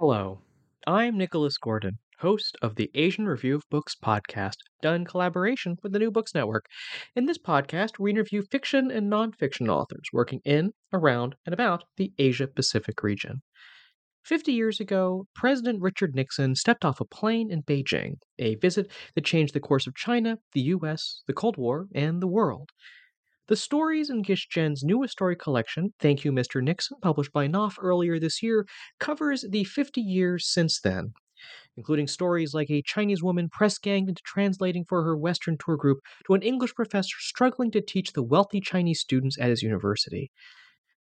Hello, I'm Nicholas Gordon, host of the Asian Review of Books podcast, done in collaboration with the New Books Network. In this podcast, we interview fiction and nonfiction authors working in, around, and about the Asia Pacific region. Fifty years ago, President Richard Nixon stepped off a plane in Beijing, a visit that changed the course of China, the US, the Cold War, and the world. The stories in Gish Jen's newest story collection, Thank You, Mr. Nixon, published by Knopf earlier this year, covers the 50 years since then, including stories like a Chinese woman press ganged into translating for her Western tour group to an English professor struggling to teach the wealthy Chinese students at his university.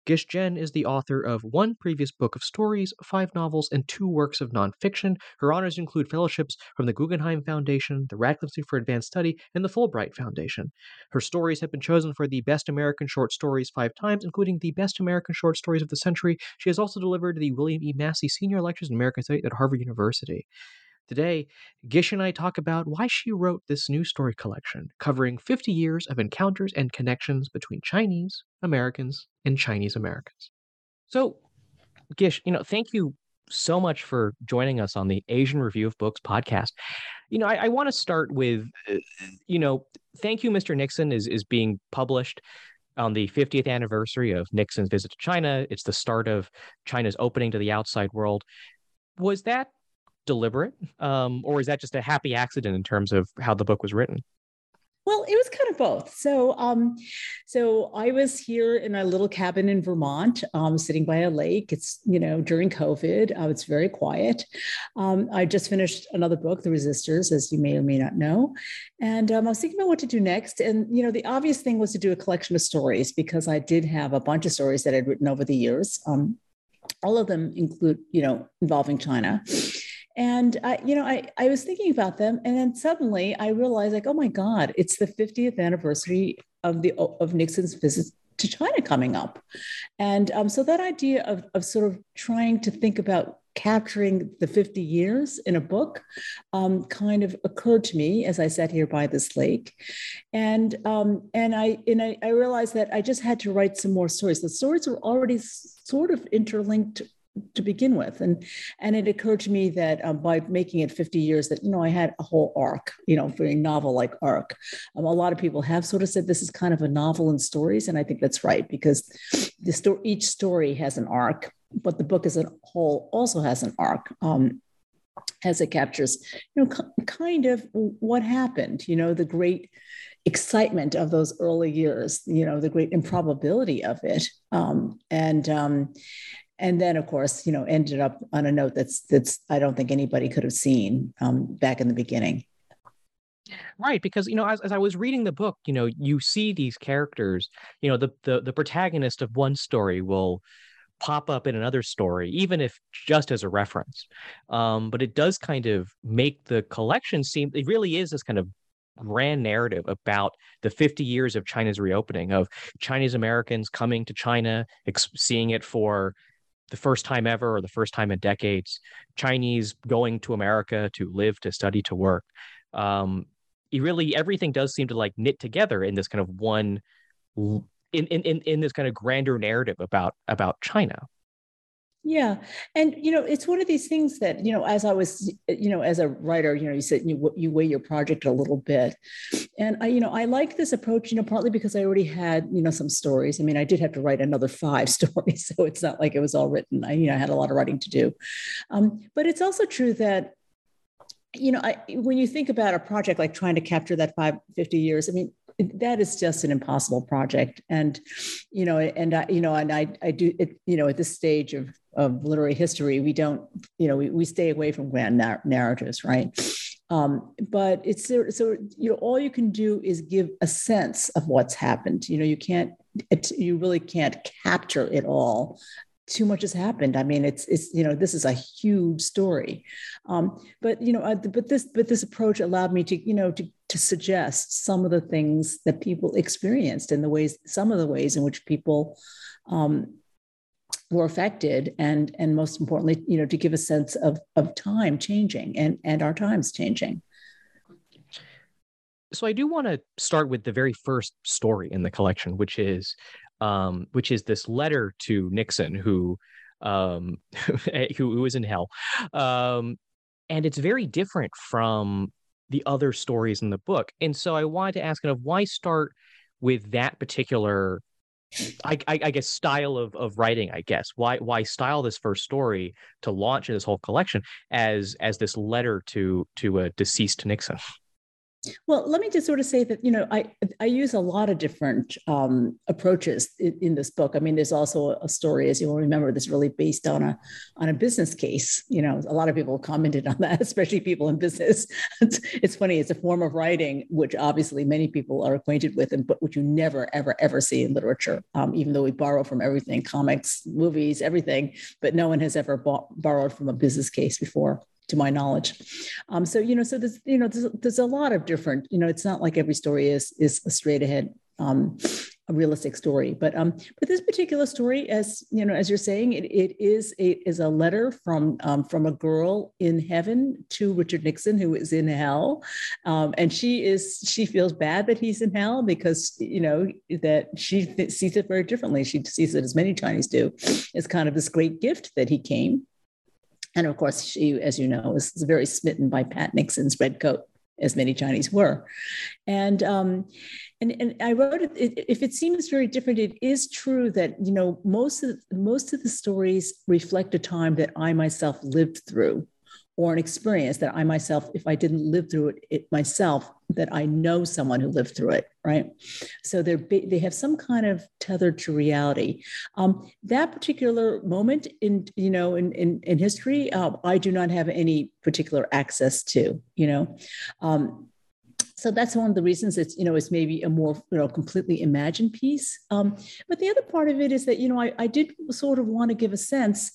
Gish Jen is the author of one previous book of stories, five novels, and two works of nonfiction. Her honors include fellowships from the Guggenheim Foundation, the Radcliffe Institute for Advanced Study, and the Fulbright Foundation. Her stories have been chosen for the Best American Short Stories five times, including the Best American Short Stories of the Century. She has also delivered the William E. Massey Senior Lectures in American Studies at Harvard University. Today, Gish and I talk about why she wrote this new story collection, covering 50 years of encounters and connections between Chinese Americans and Chinese Americans. So, Gish, you know, thank you so much for joining us on the Asian Review of Books podcast. You know, I, I want to start with, uh, you know, thank you, Mr. Nixon is is being published on the 50th anniversary of Nixon's visit to China. It's the start of China's opening to the outside world. Was that deliberate, um, or is that just a happy accident in terms of how the book was written? Well, it was kind of both. So, um, so I was here in a little cabin in Vermont, um, sitting by a lake. It's you know during COVID, uh, it's very quiet. Um, I just finished another book, The Resisters, as you may or may not know, and um, I was thinking about what to do next. And you know, the obvious thing was to do a collection of stories because I did have a bunch of stories that I'd written over the years. Um, all of them include, you know, involving China. And I, you know, I, I was thinking about them, and then suddenly I realized, like, oh my God, it's the 50th anniversary of the of Nixon's visit to China coming up, and um, so that idea of of sort of trying to think about capturing the 50 years in a book um, kind of occurred to me as I sat here by this lake, and um, and I and I, I realized that I just had to write some more stories. The stories were already sort of interlinked to begin with. And and it occurred to me that um, by making it 50 years that you know i had a whole arc you know very novel like arc. Um, a lot of people have sort of said this is kind of a novel in stories and i think that's right because the story each story has an arc but the book as a whole also has an arc um, as it captures you know kind of what happened you know the great excitement of those early years you know the great improbability of it. Um, and um, and then of course you know ended up on a note that's that's i don't think anybody could have seen um, back in the beginning. Right because you know as, as i was reading the book you know you see these characters you know the, the the protagonist of one story will pop up in another story even if just as a reference. Um, but it does kind of make the collection seem it really is this kind of grand narrative about the 50 years of China's reopening, of Chinese Americans coming to China, ex- seeing it for the first time ever or the first time in decades, Chinese going to America to live, to study, to work. Um, really everything does seem to like knit together in this kind of one in in, in this kind of grander narrative about about China. Yeah. And, you know, it's one of these things that, you know, as I was, you know, as a writer, you know, you said you, you weigh your project a little bit. And I, you know, I like this approach, you know, partly because I already had, you know, some stories. I mean, I did have to write another five stories. So it's not like it was all written. I, you know, I had a lot of writing to do. Um, but it's also true that, you know, I, when you think about a project like trying to capture that five, 50 years, I mean, that is just an impossible project. And you know and i you know and i i do it you know at this stage of of literary history we don't you know we, we stay away from grand narratives right? Um, but it's so you know all you can do is give a sense of what's happened. You know you can't it, you really can't capture it all. Too much has happened. I mean, it's it's you know this is a huge story, um, but you know, but this but this approach allowed me to you know to to suggest some of the things that people experienced and the ways some of the ways in which people um, were affected, and and most importantly, you know, to give a sense of of time changing and and our times changing. So I do want to start with the very first story in the collection, which is um, which is this letter to Nixon, who um, who, who is in hell, um, and it's very different from the other stories in the book. And so I wanted to ask kind of why start with that particular I, I, I, guess style of, of writing i guess why why style this first story to launch this whole collection as as this letter to to a deceased nixon well, let me just sort of say that you know I I use a lot of different um, approaches in, in, this book. I mean, there's also a story, as you will remember, that's really based on a on a business case. You know, a lot of people commented on that, especially people in business. It's, it's funny. It's a form of writing which obviously many people are acquainted with, and but which you never ever ever see in literature. Um, even though we borrow from everything, comics, movies, everything, but no one has ever bought, borrowed from a business case before to my knowledge. Um, so you know, so there's you know there's, there's a lot of different. You know, it's not like every story is is a straight ahead. Um, a realistic story, but um, but this particular story, as you know, as you're saying, it, it is a a letter from um, from a girl in heaven to Richard Nixon who is in hell, um, and she is she feels bad that he's in hell because you know that she sees it very differently. She sees it as many Chinese do, as kind of this great gift that he came and of course, she, as you know, was very smitten by Pat Nixon's red coat, as many Chinese were. And um, and and I wrote it, If it seems very different, it is true that you know most of most of the stories reflect a time that I myself lived through or an experience that I myself, if I didn't live through it, it myself, that I know someone who lived through it, right? So they're they have some kind of tethered to reality. Um, that particular moment in you know in in, in history, uh, I do not have any particular access to. You know. Um, so that's one of the reasons it's you know it's maybe a more you know completely imagined piece um, but the other part of it is that you know I, I did sort of want to give a sense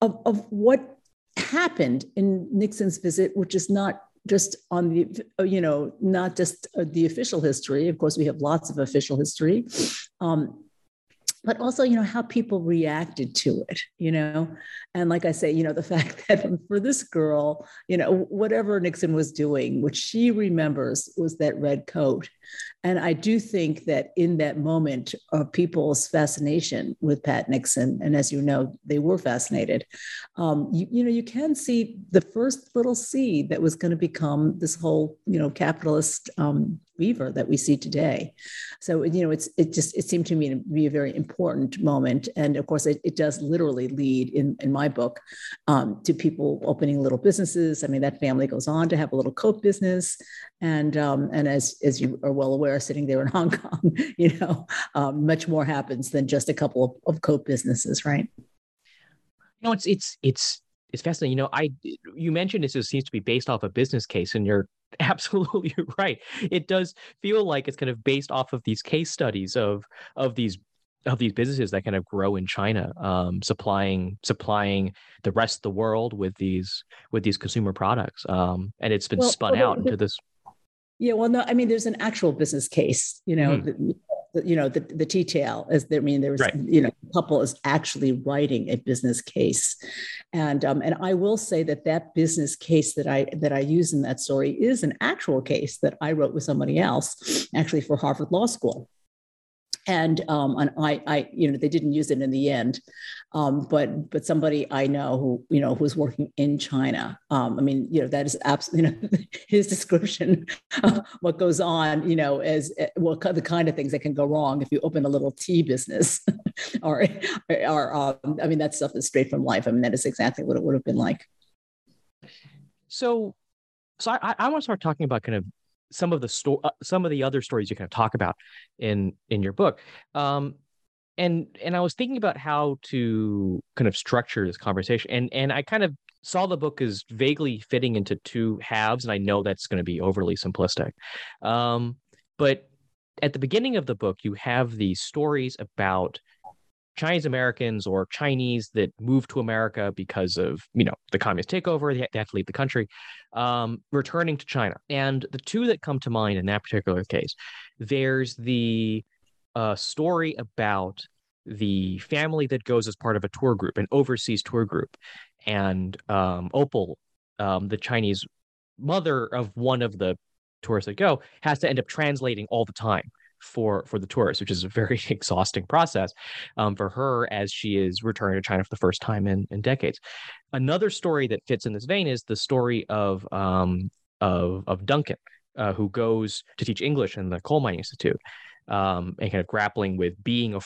of, of what happened in Nixon's visit, which is not just on the, you know, not just uh, the official history. Of course, we have lots of official history. Um, but also you know how people reacted to it you know and like i say you know the fact that for this girl you know whatever nixon was doing what she remembers was that red coat and i do think that in that moment of people's fascination with pat nixon and as you know they were fascinated um, you, you know you can see the first little seed that was going to become this whole you know capitalist um, weaver that we see today. So you know it's it just it seemed to me to be a very important moment. And of course it, it does literally lead in in my book um, to people opening little businesses. I mean that family goes on to have a little coat business and um, and as as you are well aware sitting there in hong kong you know um, much more happens than just a couple of, of coat businesses right no it's it's it's it's fascinating. You know, I you mentioned this seems to be based off a business case, and you're absolutely right. It does feel like it's kind of based off of these case studies of of these of these businesses that kind of grow in China, um, supplying supplying the rest of the world with these with these consumer products, um, and it's been well, spun well, out into this. Yeah, well, no, I mean, there's an actual business case, you know, mm you know the the tale is there. I mean, there's Right. you know, a couple is actually writing a business case, and um, and I will say that that business case that I that I use in that story is an actual case that I wrote with somebody else, actually for Harvard Law School. And um, and I, I, you know, they didn't use it in the end, um, but but somebody I know who you know who's working in China. Um, I mean, you know, that is absolutely you know, his description of what goes on. You know, as well, the kind of things that can go wrong if you open a little tea business, or or um, I mean, that stuff is straight from life. I mean, that is exactly what it would have been like. So, so I, I want to start talking about kind of some of the sto- uh, some of the other stories you kind of talk about in in your book. Um, and and I was thinking about how to kind of structure this conversation, and and I kind of saw the book as vaguely fitting into two halves, and I know that's going to be overly simplistic. Um, but at the beginning of the book, you have these stories about Chinese Americans or Chinese that moved to America because of you know the communist takeover. They have to leave the country, um, returning to China. And the two that come to mind in that particular case, there's the uh, story about the family that goes as part of a tour group, an overseas tour group, and um, Opal, um, the Chinese mother of one of the tourists that go, has to end up translating all the time for for the tourists, which is a very exhausting process um, for her as she is returning to China for the first time in, in decades. Another story that fits in this vein is the story of um, of, of Duncan, uh, who goes to teach English in the Coal Mining Institute, um, and kind of grappling with being a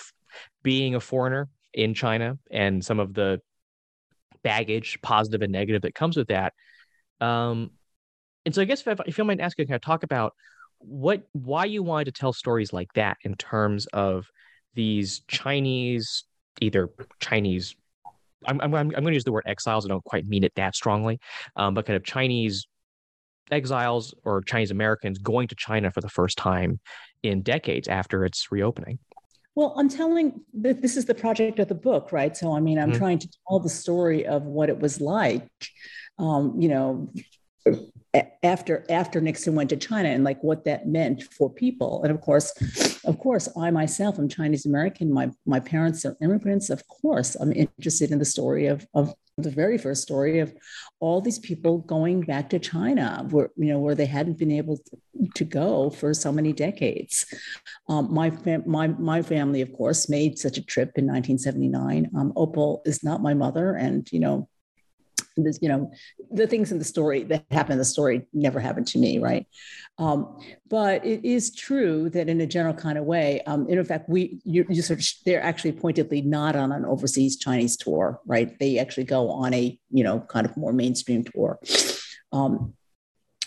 being a foreigner in China and some of the baggage, positive and negative, that comes with that. Um, and so, I guess if, if you mind asking, kind of talk about what why you wanted to tell stories like that in terms of these Chinese, either Chinese. I'm, I'm, I'm going to use the word exiles. I don't quite mean it that strongly, um, but kind of Chinese exiles or Chinese Americans going to China for the first time in decades after its reopening. Well, I'm telling that this is the project of the book, right? So, I mean, I'm Mhm. trying to tell the story of what it was like, um, you know, after after Nixon went to China and like what that meant for people. And of course, of course, I myself am Chinese American. My my parents are immigrants. Of course, I'm interested in the story of of the very first story of all these people going back to China, where you know where they hadn't been able to, go for so many decades. Um, my fam- my my family, of course, made such a trip in 1979. Um, Opal is not my mother, and you know, there's you know, the things in the story that happen in the story never happened to me, right? Um, but it is true that in a general kind of way, um, in fact, we you, you sort of they're actually pointedly not on an overseas Chinese tour, right? They actually go on a you know kind of more mainstream tour. Um,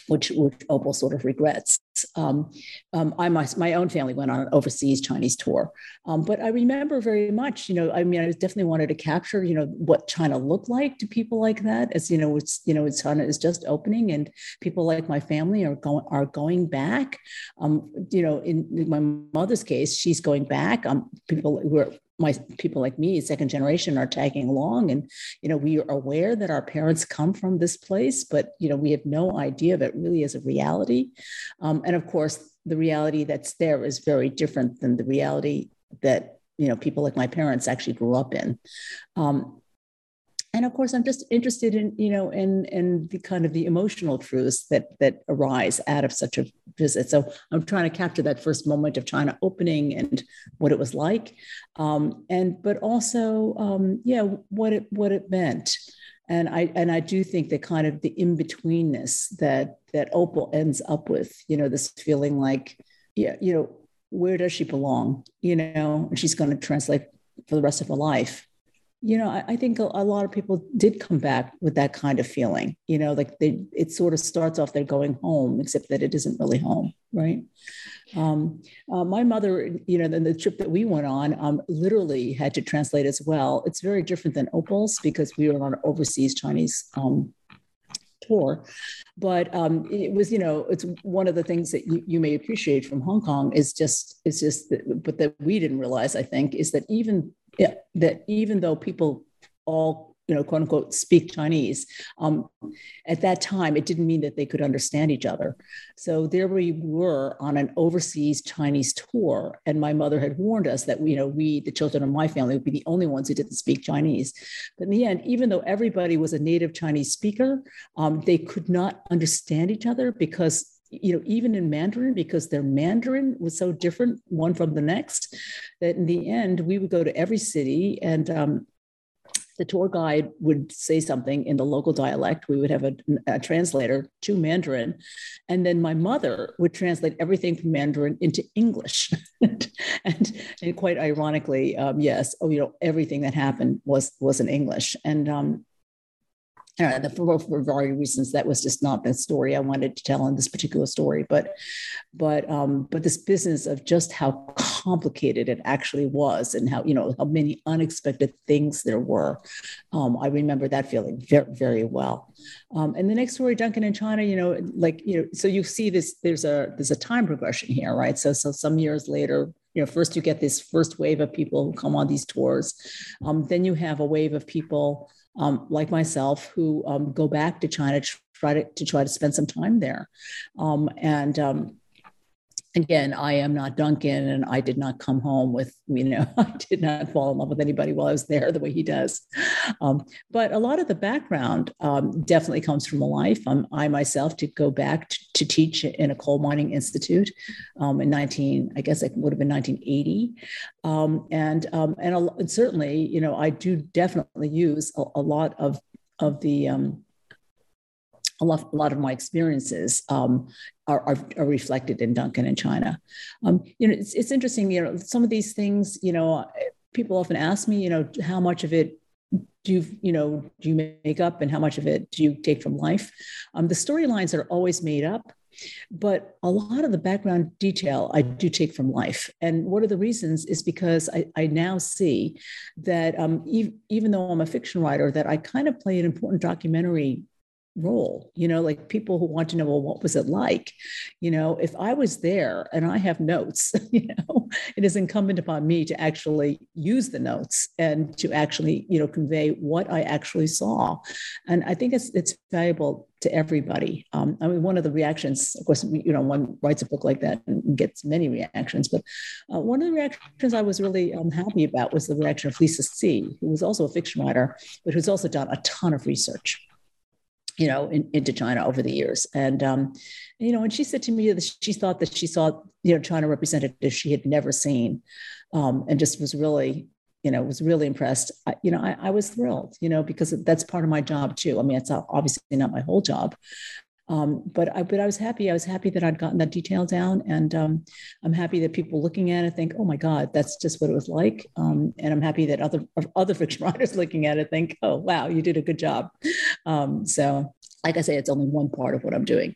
which, which Opal sort of regrets. Um, um, I my, my own family went on an overseas Chinese tour, um, but I remember very much. You know, I mean, I definitely wanted to capture, you know, what China looked like to people like that. As you know, it's you know, it's China is just opening, and people like my family are going are going back. Um, you know, in, in my mother's case, she's going back. Um, people who are my people like me, second generation, are tagging along, and you know, we are aware that our parents come from this place, but you know, we have no idea of it really as a reality. Um, and of course, the reality that's there is very different than the reality that you know people like my parents actually grew up in. Um, and of course, I'm just interested in you know in in the kind of the emotional truths that that arise out of such a visit. So I'm trying to capture that first moment of China opening and what it was like, um, and but also um, yeah what it what it meant and I and I do think that kind of the in betweenness that that Opal ends up with, you know, this feeling like, yeah, you know, where does she belong? You know, and she's going to translate for the rest of her life. You know, I, I think a, a, lot of people did come back with that kind of feeling. You know, like they it sort of starts off they're going home, except that it isn't really home, right? Um, uh, my mother, you know, then the trip that we went on, um, literally had to translate as well. It's very different than Opal's because we were on an overseas Chinese um, tour. But um, it was, you know, it's one of the things that you, you may appreciate from Hong Kong is just, is just, that, but that we didn't realize, I think, is that even yeah, that even though people all you know, quote unquote, speak Chinese. Um, at that time, it didn't mean that they could understand each other. So there we were on an overseas Chinese tour, and my mother had warned us that you know we, the children of my family, would be the only ones who didn't speak Chinese. But in the end, even though everybody was a native Chinese speaker, um, they could not understand each other because you know, even in Mandarin, because their Mandarin was so different one from the next, that in the end, we would go to every city and um, the tour guide would say something in the local dialect. We would have a, a, translator to Mandarin. And then my mother would translate everything from Mandarin into English. and, and, quite ironically, um, yes, oh, you know, everything that happened was was in English. And um, uh, for, for various reasons, that was just not the story I wanted to tell in this particular story. But, but, um, but this business of just how complicated it actually was, and how you know how many unexpected things there were, um, I remember that feeling very, very well. Um, and the next story, Duncan in China, you know, like you know, so you see this. There's a there's a time progression here, right? So so some years later, you know first you get this first wave of people who come on these tours um, then you have a wave of people um, like myself who um, go back to China to try to, to try to spend some time there. Um, and um, again, I am not Duncan, and I did not come home with, you know, I did not fall in love with anybody while I was there the way he does. Um, but a lot of the background um, definitely comes from a life. Um, I myself to go back to, to, teach in a coal mining institute um, in 19, I guess it would have been 1980. Um, and um, and, a, and, certainly, you know, I do definitely use a, a lot of of the a lot, a lot of my experiences um, are, are, are, reflected in Duncan in China. Um, you know, it's, it's interesting. You know, some of these things. You know, people often ask me. You know, how much of it do you you know do you make up, and how much of it do you take from life? Um, the storylines are always made up. But a lot of the background detail I do take from life. And one of the reasons is because I, I now see that um, even though I'm a fiction writer, that I kind of play an important documentary role you know like people who want to know well what was it like? You know if i was there and i have notes you know it is incumbent upon me to actually use the notes and to actually you know convey what i actually saw. And i think it's it's valuable to everybody. Um, i mean one of the reactions of course you know one writes a book like that and gets many reactions but uh, one of the reactions i was really um, happy about was the reaction of lisa See who was also a fiction writer but who's also done a ton of research you know, in, into China over the years. And, um, you know, and she said to me that she thought that she saw, you know, China represented as she had never seen um, and just was really, you know, was really impressed. I, you know, I, I, was thrilled, you know, because that's part of my job too. I mean, it's obviously not my whole job, um, but I, but I was happy. I was happy that I'd gotten that detail down, and um, I'm happy that people looking at it think, "Oh my God, that's just what it was like." Um, and I'm happy that other other fiction writers looking at it think, "Oh wow, you did a good job." Um, so, like I say, it's only one part of what I'm doing.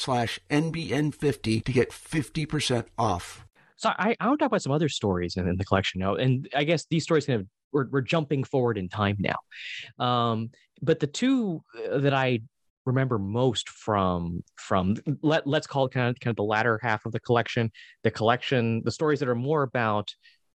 slash NBN50 to get 50% off. So I, I want to talk about some other stories in, in the collection now. And I guess these stories kind of, we're, we're jumping forward in time now. Um, but the two uh, that I remember most from from let, let's call it kind of kind of the latter half of the collection the collection the stories that are more about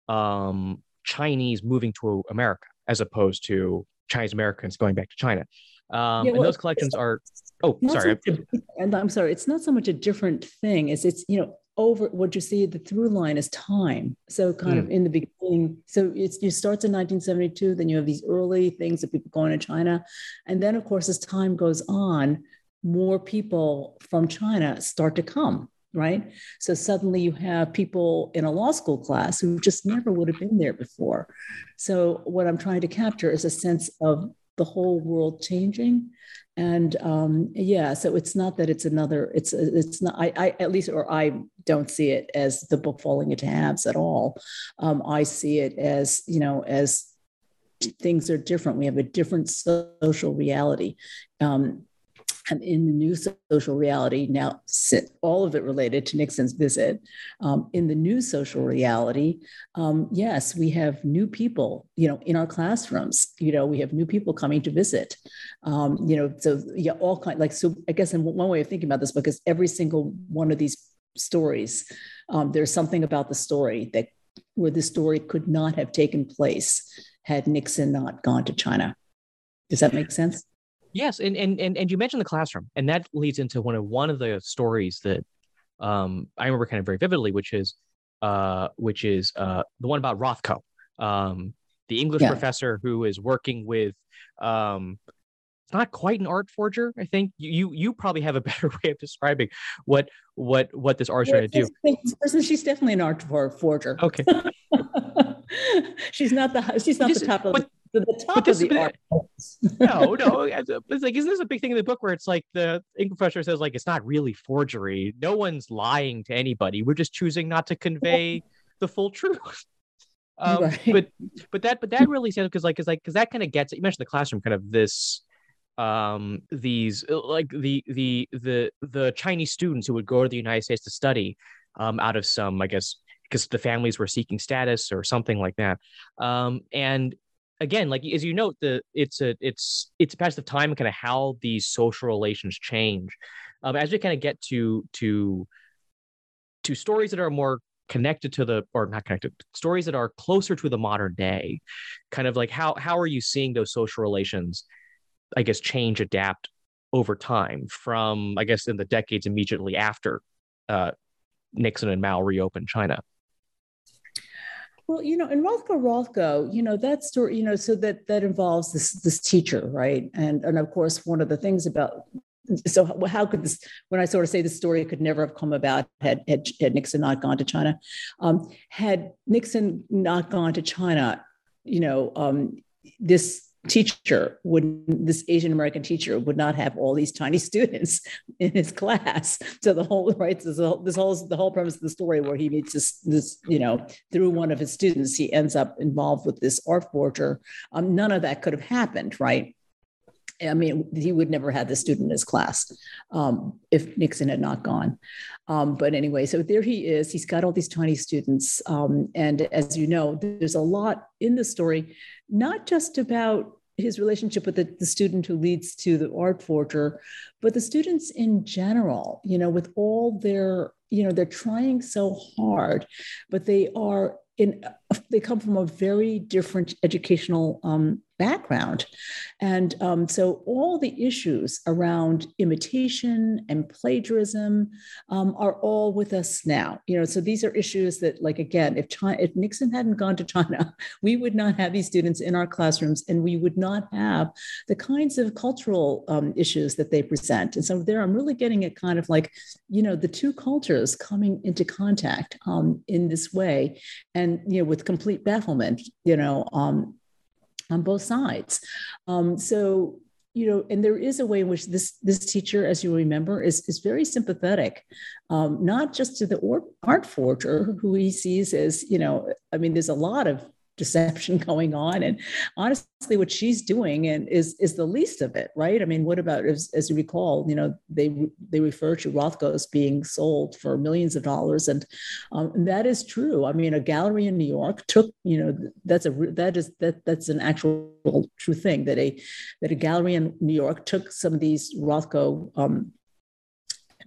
um chinese moving to america as opposed to chinese americans going back to china um, yeah, well, and those collections are. Oh, sorry. So and I'm sorry. It's not so much a different thing as it's you know over what you see the through line is time so kind mm. of in the beginning so it's it starts in 1972 then you have these early things of people going to china and then of course as time goes on more people from china start to come right so suddenly you have people in a law school class who just never would have been there before so what i'm trying to capture is a sense of the whole world changing. And um, yeah so it's not that it's another it's it's not I, I, at least or i don't see it as the book falling into halves at all. Um, i see it as you know as things are different. We have a different social reality. Um, and in the new social reality, now all of it related to Nixon's visit, um, in the new social reality, um, yes, we have new people, you know, in our classrooms. You know, we have new people coming to visit. Um, you know, so yeah, all kind like so. I guess in one way of thinking about this, because every single one of these stories, um, there's something about the story that where the story could not have taken place had Nixon not gone to China. Does that make sense? Yes, and and and and you mentioned the classroom, and that leads into one of one of the stories that um, I remember kind of very vividly, which is uh, which is uh, the one about Rothko, um, the English yeah. professor who is working with um, not quite an art forger. I think you you probably have a better way of describing what what what this art's trying to do. she's definitely an art forger. Okay. she's not the she's not just, the top of but, to the top of the no, no. It's like, isn't this a big thing in the book where it's like the English professor says, like, it's not really forgery. No one's lying to anybody. We're just choosing not to convey the full truth. Um, right. But but that but that really says because like because like because that kind of gets you mentioned the classroom kind of this um these like the the the the Chinese students who would go to the United States to study um out of some I guess because the families were seeking status or something like that um and again, like as you note, the it's a it's it's a passage of time kind of how these social relations change. Um, as we kind of get to to to stories that are more connected to the or not connected stories that are closer to the modern day kind of like how how are you seeing those social relations i guess change adapt over time from i guess in the decades immediately after uh, nixon and mao reopened china well, you know, in Rothko Rothko, you know, that story, you know, so that that involves this this teacher, right? And and of course, one of the things about so how could this when i sort of say the story could never have come about had had, had nixon not gone to china um, had nixon not gone to china you know um, this teacher would this asian american teacher would not have all these tiny students in his class. So the whole right this whole, this whole the whole premise of the story where he meets this this you know through one of his students he ends up involved with this art forger. Um, none of that could have happened right I mean, he would never have the student in his class um, if Nixon had not gone. Um, but anyway, so there he is. He's got all these tiny students. Um, and as you know, there's a lot in the story not just about his relationship with the, the, student who leads to the art forger, but the students in general, you know, with all their, you know, they're trying so hard, but they are in, they come from a very different educational um, background. And um, so all the issues around imitation and plagiarism um, are all with us now. You know, so these are issues that, like again, if China, if Nixon hadn't gone to China, we would not have these students in our classrooms, and we would not have the kinds of cultural um, issues that they present. And so there, I'm really getting it kind of like, you know, the two cultures coming into contact um, in this way, and you know, with complete bafflement. You know, um, on both sides. Um, so you know, and there is a way in which this this teacher, as you remember, is is very sympathetic, um, not just to the art forger who he sees as you know. I mean, there's a lot of deception going on. And honestly what she's doing and is is the least of it right? I mean what about as, as you recall you know they they refer to rothkos being sold for millions of dollars. And, um, that is true. I mean a gallery in new york took you know that's a that is that that's an actual true thing that a that a gallery in new york took some of these rothko um,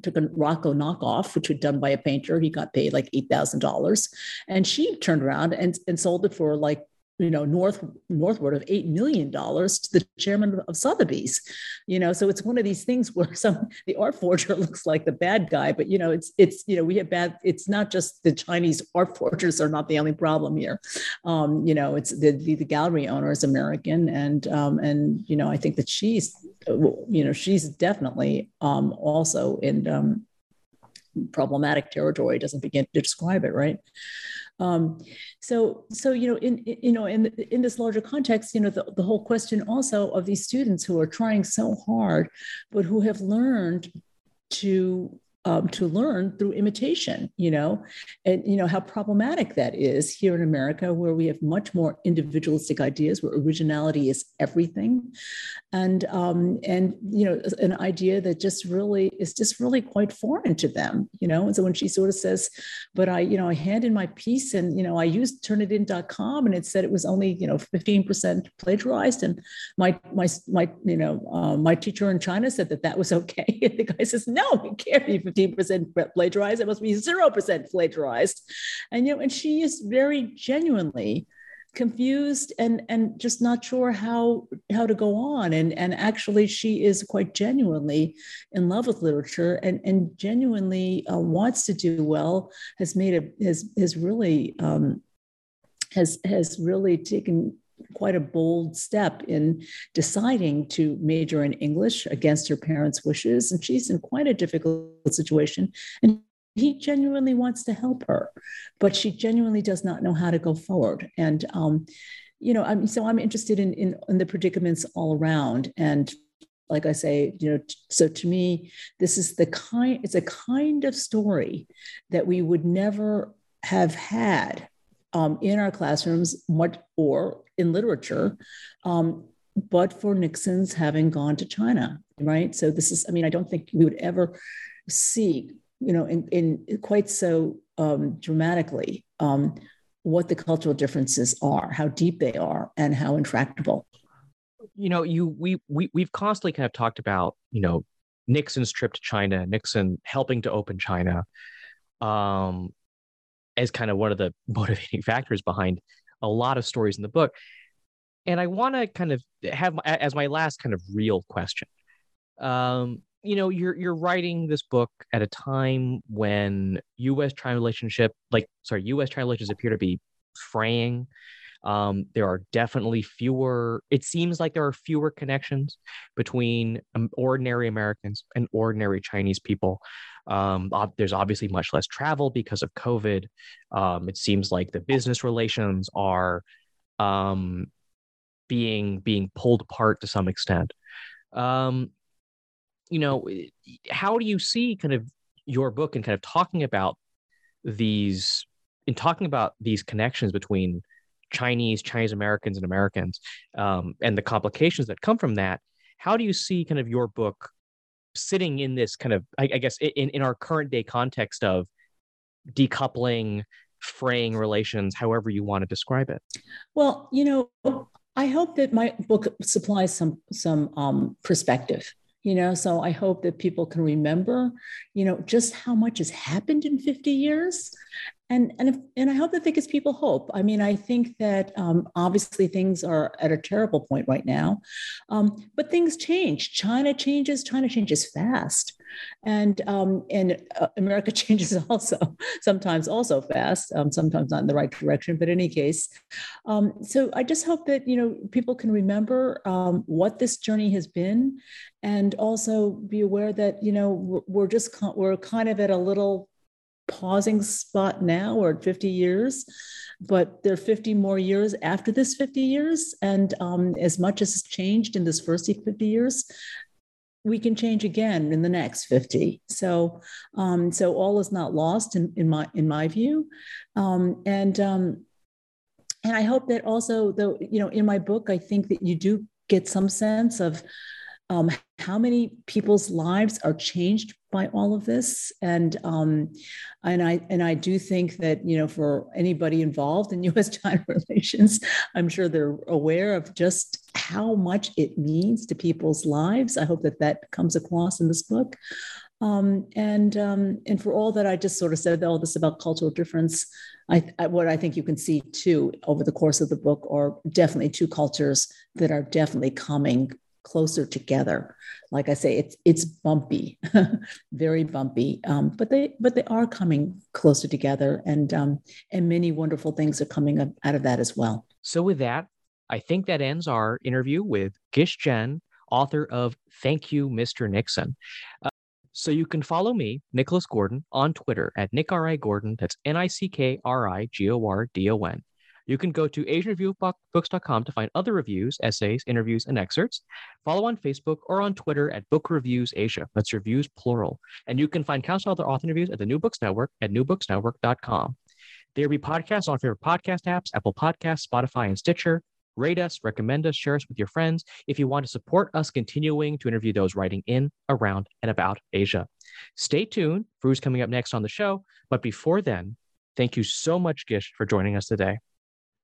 took a Rothko knockoff, which was done by a painter. He got paid like $8,000. And she turned around and, and sold it for like you know north northward of eight million dollars to the chairman of Sotheby's. You know, so it's one of these things where some the art forger looks like the bad guy, but you know, it's it's you know we have bad. It's not just the Chinese art forgers are not the only problem here. Um, you know, it's the, the, the gallery owner is American, and um, and you know I think that she's you know she's definitely um, also in um, problematic territory. Doesn't begin to describe it right. Um, so, so you know, in, in you know, in in this larger context, you know, the, the whole question also of these students who are trying so hard, but who have learned to um, to learn through imitation, you know, and you know how problematic that is here in America, where we have much more individualistic ideas, where originality is everything, and um, and you know an idea that just really is just really quite foreign to them, you know. And so when she sort of says, "But I, you know, I hand in my piece, and you know, I used Turnitin.com, and it said it was only you know 15% plagiarized, and my my my you know uh, my teacher in China said that that was okay." The guy says, "No, it can't be." 15% plagiarized. It must be 0% plagiarized. And, you know, and she is very genuinely confused and and just not sure how how to go on and and actually she is quite genuinely in love with literature and and genuinely uh, wants to do well has made a has has really um, has has really taken quite a bold step in deciding to major in English against her parents' wishes. And she's in quite a difficult situation. And he genuinely wants to help her, but she genuinely does not know how to go forward. And, um, you know, I'm, so I'm interested in, in, in the predicaments all around. And like I say, you know, so to me, this is the kind, it's a kind of story that we would never have had um, in our classrooms what, or in literature, um, but for Nixon's having gone to China, right? So this is, I mean, I don't think we would ever see, you know, in, in quite so um, dramatically um, what the cultural differences are, how deep they are, and how intractable. You know, you we we we've constantly kind of talked about, you know, Nixon's trip to China, Nixon helping to open China. Um, as kind of one of the motivating factors behind a lot of stories in the book. And I want to kind of have as my last kind of real question. Um, you know, you're you're writing this book at a time when U.S.-China relationship, like sorry, U.S.-China relations appear to be fraying. Um, there are definitely fewer. It seems like there are fewer connections between um, ordinary Americans and ordinary Chinese people. Um, there's obviously much less travel because of COVID. Um, it seems like the business relations are um, being being pulled apart to some extent. Um, you know, how do you see kind of your book and kind of talking about these in talking about these connections between Chinese, Chinese Americans, and Americans, um, and the complications that come from that? How do you see kind of your book sitting in this kind of, I, I guess, in, in our current day context of decoupling, fraying relations, however you want to describe it? Well, you know, I hope that my book supplies some some um, perspective. You know, so I hope that people can remember, you know, just how much has happened in 50 years, and and if, and I hope that that gives people hope. I mean, I think that um, obviously things are at a terrible point right now, um, but things change. China changes. China changes fast, and um, and uh, America changes also sometimes also fast. Um, sometimes not in the right direction, but in any case. Um, so I just hope that you know people can remember um, what this journey has been, and also be aware that you know we're, we're just we're kind of at a little pausing spot now or 50 years but there are 50 more years after this 50 years. And um, as much as has changed in this first 50 years we can change again in the next 50 so um, so all is not lost in, in my in my view. Um, and um, and i hope that also though you know in my book i think that you do get some sense of um, how many people's lives are changed by all of this and um, and I and I do think that you know for anybody involved in U.S. China relations, I'm sure they're aware of just how much it means to people's lives. I hope that that comes across in this book. Um, and um, and for all that I just sort of said all this about cultural difference, I, I, what I think you can see too over the course of the book are definitely two cultures that are definitely coming closer together. Like I say, it's it's bumpy, very bumpy, um, but they but they are coming closer together, and um, and many wonderful things are coming up out of that as well. So with that, I think that ends our interview with Gish Jen, author of Thank You, Mr. Nixon. Uh, so you can follow me, Nicholas Gordon, on Twitter at Nick R. I. Gordon. That's N I C K R I G O R D O N. You can go to AsianReviewBooks.com to find other reviews, essays, interviews, and excerpts. Follow on Facebook or on Twitter at Book Reviews Asia. That's reviews plural. And you can find countless other author interviews at the New Books Network at newbooksnetwork.com. There will be podcasts on favorite podcast apps, Apple Podcasts, Spotify, and Stitcher. Rate us, recommend us, share us with your friends if you want to support us continuing to interview those writing in, around, and about Asia. Stay tuned for who's coming up next on the show. But before then, thank you so much, Gish, for joining us today.